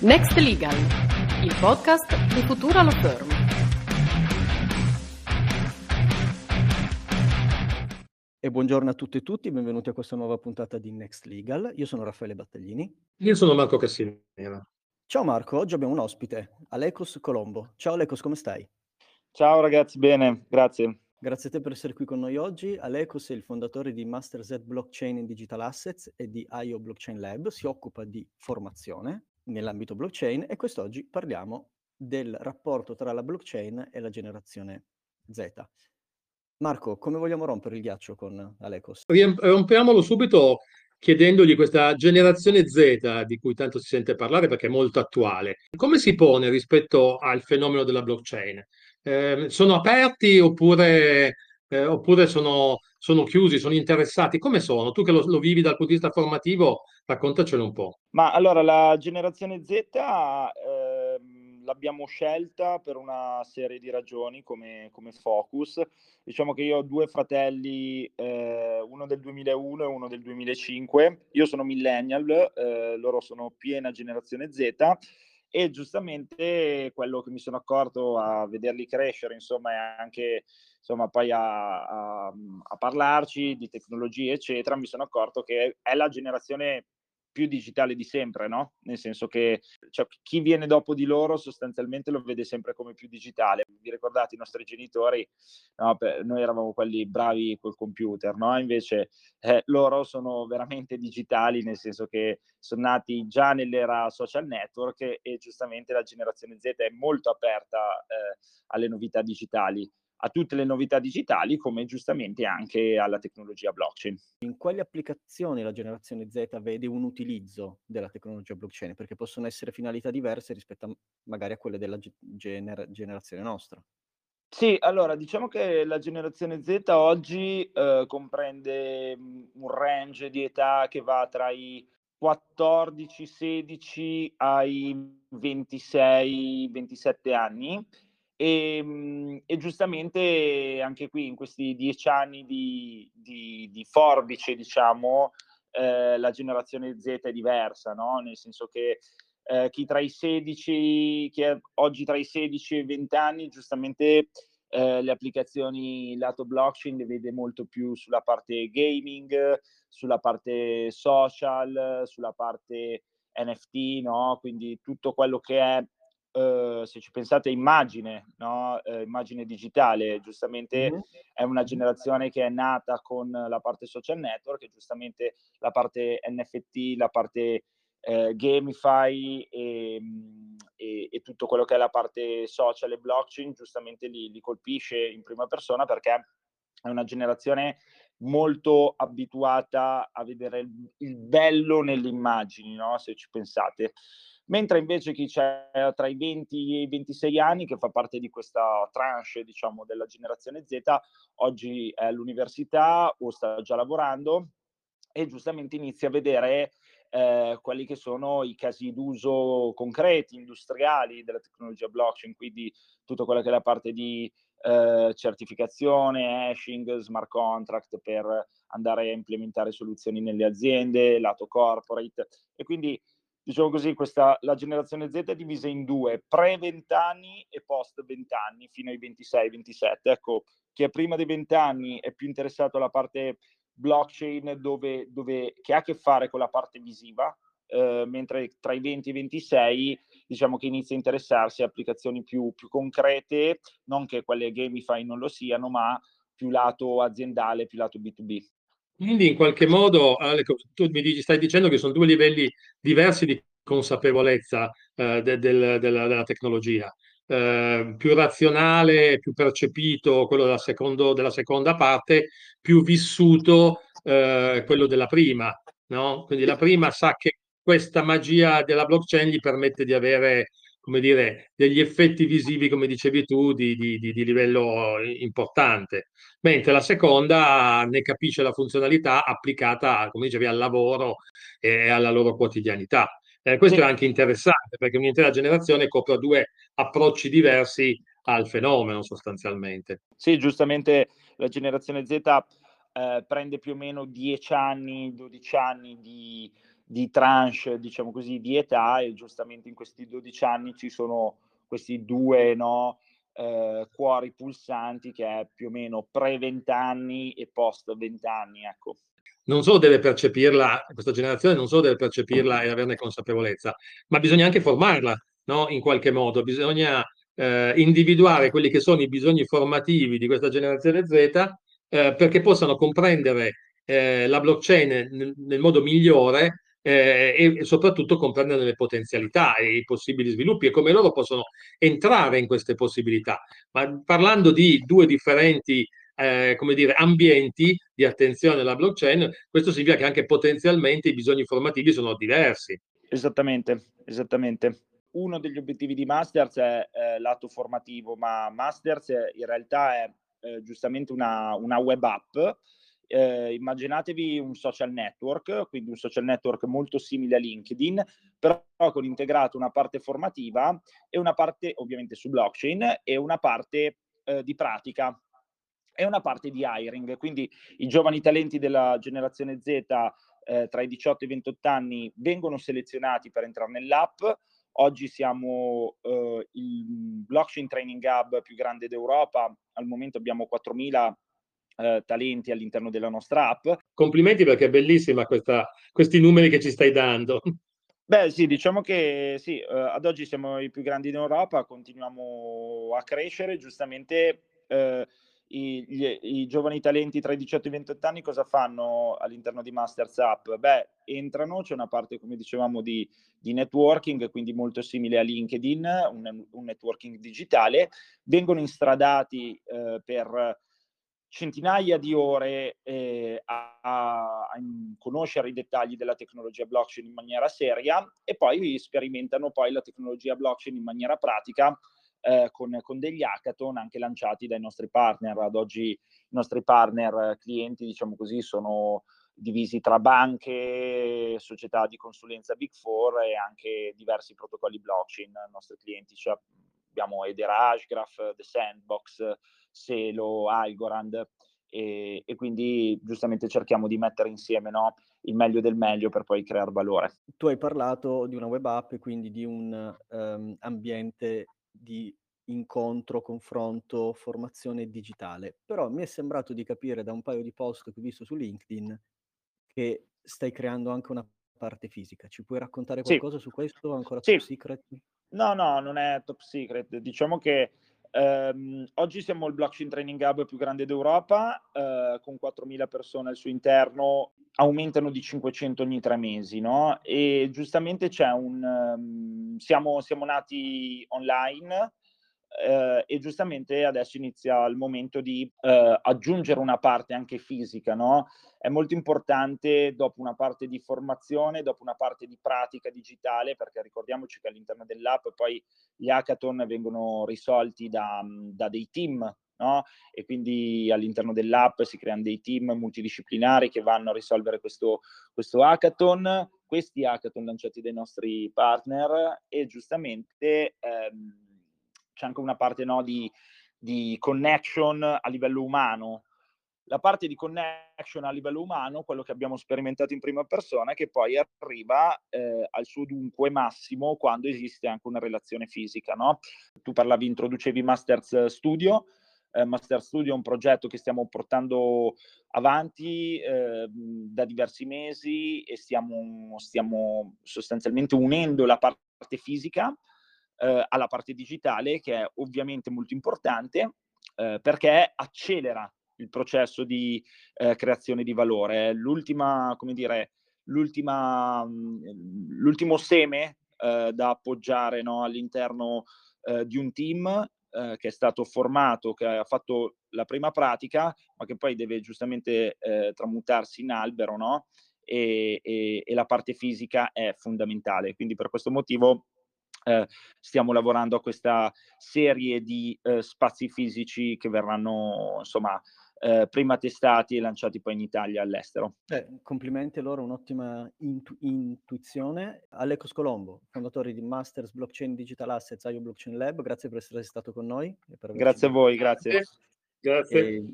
Next Legal, il podcast di Futura Law Firm. E buongiorno a tutte e tutti, benvenuti a questa nuova puntata di Next Legal. Io sono Raffaele Battaglini. Io sono Marco Cassinera. Ciao Marco, oggi abbiamo un ospite, Alecos Colombo. Ciao Alecos, come stai? Ciao ragazzi, bene, grazie. Grazie a te per essere qui con noi oggi. Alecos è il fondatore di MasterZ Blockchain in Digital Assets e di IO Blockchain Lab, si occupa di formazione nell'ambito blockchain e quest'oggi parliamo del rapporto tra la blockchain e la generazione Z. Marco, come vogliamo rompere il ghiaccio con Alecos? Rompiamolo subito chiedendogli questa generazione Z di cui tanto si sente parlare perché è molto attuale. Come si pone rispetto al fenomeno della blockchain? Eh, sono aperti oppure, eh, oppure sono, sono, chiusi, sono interessati? Come sono? Tu che lo, lo, vivi dal punto di vista formativo, raccontacelo un po'. Ma allora, la generazione Z... Eh l'abbiamo scelta per una serie di ragioni come, come, focus. Diciamo che io ho due fratelli, eh, uno del 2001 e uno del 2005. Io sono millennial, eh, loro sono piena generazione Z e giustamente quello che mi sono accorto a vederli crescere, insomma, è anche insomma, poi a, a, a parlarci di tecnologie, eccetera, mi sono accorto che è la generazione più digitale di sempre, no? Nel senso che cioè, chi viene dopo di loro sostanzialmente lo vede sempre come più digitale. Vi ricordate i nostri genitori? No, per, noi eravamo quelli bravi col computer, no? Invece eh, loro sono veramente digitali, nel senso che sono nati già nell'era social network e, e giustamente la generazione Z è molto aperta eh, alle novità digitali a tutte le novità digitali come giustamente anche alla tecnologia blockchain. In quali applicazioni la generazione Z vede un utilizzo della tecnologia blockchain? Perché possono essere finalità diverse rispetto a, magari a quelle della gener- generazione nostra. Sì, allora diciamo che la generazione Z oggi eh, comprende mm, un range di età che va tra i 14-16 ai 26-27 anni e, ehm, e, giustamente anche qui in questi dieci anni di, di, di forbice, diciamo, eh, la generazione Z è diversa, no? Nel senso che eh, chi tra i 16, chi è oggi tra i 16 e i 20 anni, giustamente eh, le applicazioni lato blockchain le vede molto più sulla parte gaming, sulla parte social, sulla parte NFT, no? Quindi tutto quello che è Uhm, se ci pensate immagine, no? uh, immagine digitale, giustamente mm-hmm. è una generazione che è nata con la parte social network e giustamente la parte NFT, la parte uh, gamify e, mhmm, e, e, tutto quello che è la parte social e blockchain giustamente li, li colpisce in prima persona perché è una generazione molto abituata a vedere il, il bello nelle immagini, no? se ci pensate mentre invece chi c'è tra i 20 e i 26 anni, che fa parte di questa tranche, diciamo, della generazione Z, oggi è all'università o sta già lavorando e giustamente inizia a vedere eh, quelli che sono i casi d'uso concreti, industriali della tecnologia blockchain, quindi tutto quello che è la parte di eh, certificazione, hashing, smart contract per andare a implementare soluzioni nelle aziende, lato corporate. E quindi diciamo così, questa, la generazione Z è divisa in due, pre-20 anni e post-20 anni, fino ai 26-27. Ecco, chi è prima dei 20 anni è più interessato alla parte blockchain dove, dove, che ha a che fare con la parte visiva, eh, mentre tra i 20 e i 26 diciamo che inizia a interessarsi a applicazioni più, più concrete, non che quelle gamify non lo siano, ma più lato aziendale, più lato B2B. Quindi in qualche modo, Aleco, tu mi dici, stai dicendo che sono due livelli diversi di consapevolezza eh, de, de, de, della tecnologia. Eh, più razionale, più percepito quello della, secondo, della seconda parte, più vissuto eh, quello della prima. No? Quindi la prima sa che questa magia della blockchain gli permette di avere come dire, degli effetti visivi, come dicevi tu, di, di, di, livello importante, mentre la seconda ne capisce la funzionalità applicata, come dicevi, al lavoro e alla loro quotidianità. Eh, questo sì. è anche interessante perché un'intera generazione copre due approcci diversi al fenomeno sostanzialmente. Sì, giustamente la generazione Z eh, prende più o meno 10 anni, 12 anni di, di tranche, diciamo così, di età e giustamente in questi 12 anni ci sono questi due no, eh, cuori pulsanti che è più o meno pre 20 anni e post 20 anni, ecco. Non solo deve percepirla, questa generazione non solo deve percepirla e averne consapevolezza, ma bisogna anche formarla, no? In qualche modo, bisogna eh, individuare quelli che sono i bisogni formativi di questa generazione Z eh, perché possano comprendere eh, la blockchain nel, nel modo migliore eh, e, soprattutto comprendere le potenzialità e i possibili sviluppi e come loro possono entrare in queste possibilità. Ma parlando di due differenti eh, come dire, ambienti di attenzione alla blockchain, questo significa che anche potenzialmente i bisogni formativi sono diversi. Esattamente, esattamente. Uno degli obiettivi di Masters è eh, lato formativo, ma Masters in realtà è eh, giustamente una, una web app eh, immaginatevi un social network, quindi un social network molto simile a LinkedIn, però con integrato una parte formativa e una parte ovviamente su blockchain e una parte eh, di pratica e una parte di hiring. Quindi i giovani talenti della generazione Z eh, tra i 18 e i 28 anni vengono selezionati per entrare nell'app. Oggi siamo eh, il blockchain training hub più grande d'Europa, al momento abbiamo 4.000 eh, talenti all'interno della nostra app. Complimenti perché è bellissima questa, questi numeri che ci stai dando. Beh, sì, diciamo che sì, eh, ad oggi siamo i più grandi in Europa, continuiamo a crescere, giustamente eh, i, gli, i, giovani talenti tra i 18 e i 28 anni cosa fanno all'interno di Masters App? Beh, entrano, c'è una parte, come dicevamo, di, di networking, quindi molto simile a LinkedIn, un, un networking digitale, vengono instradati eh, per centinaia di ore eh, a, a, conoscere i dettagli della tecnologia blockchain in maniera seria e poi sperimentano poi la tecnologia blockchain in maniera pratica eh, con, con, degli hackathon anche lanciati dai nostri partner. Ad oggi i nostri partner clienti, diciamo così, sono divisi tra banche, società di consulenza Big Four e anche diversi protocolli blockchain. I nostri clienti, cioè, abbiamo Eder Hashgraph, The Sandbox, Selo, Algorand e, e, quindi giustamente cerchiamo di mettere insieme no, il meglio del meglio per poi creare valore. Tu hai parlato di una web app e quindi di un um, ambiente di incontro, confronto, formazione digitale, però mi è sembrato di capire da un paio di post che ho visto su LinkedIn che stai creando anche una parte fisica. Ci puoi raccontare qualcosa sì. su questo? Ancora sì. secret? No, no, non è top secret. Diciamo che Um, oggi siamo il blockchain training hub più grande d'Europa, uh, con 4.000 persone al suo interno, aumentano di 500 ogni tre mesi, no? E giustamente c'è un... Um, siamo, siamo nati online, eh, e giustamente adesso inizia il momento di eh, aggiungere una parte anche fisica, no? È molto importante dopo una parte di formazione, dopo una parte di pratica digitale, perché ricordiamoci che all'interno dell'app poi gli hackathon vengono risolti da, da dei team, No? E quindi all'interno dell'app si creano dei team multidisciplinari che vanno a risolvere questo, questo hackathon. Questi hackathon lanciati dai nostri partner e giustamente ehm, c'è anche una parte no, di, di connection a livello umano. La parte di connection a livello umano, quello che abbiamo sperimentato in prima persona, che poi arriva eh, al suo dunque massimo quando esiste anche una relazione fisica. No? Tu parlavi, introducevi Masters Studio, eh, Master Studio è un progetto che stiamo portando avanti eh, da diversi mesi e stiamo, stiamo, sostanzialmente unendo la parte fisica eh, alla parte digitale che è ovviamente molto importante eh, perché accelera il processo di eh, creazione di valore. L'ultima, come dire, l'ultima, mm, l'ultimo seme eh, da appoggiare no, all'interno eh, di un team eh, che è stato formato, che ha fatto la prima pratica, ma che poi deve giustamente tramutarsi in albero, no? E, e, e, la parte fisica è fondamentale. Quindi per questo motivo eh, stiamo lavorando a questa serie di eh, spazi fisici che verranno insomma eh, prima testati e lanciati poi in Italia e all'estero. Eh, complimenti allora, un'ottima intu- intuizione. Alecos Colombo, fondatore di Masters Blockchain Digital Assets IO Blockchain Lab, grazie per essere stato con noi. grazie a voi, grazie. Grazie. E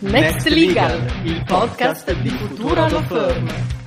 Next Legal, il podcast di Futura Law Firm.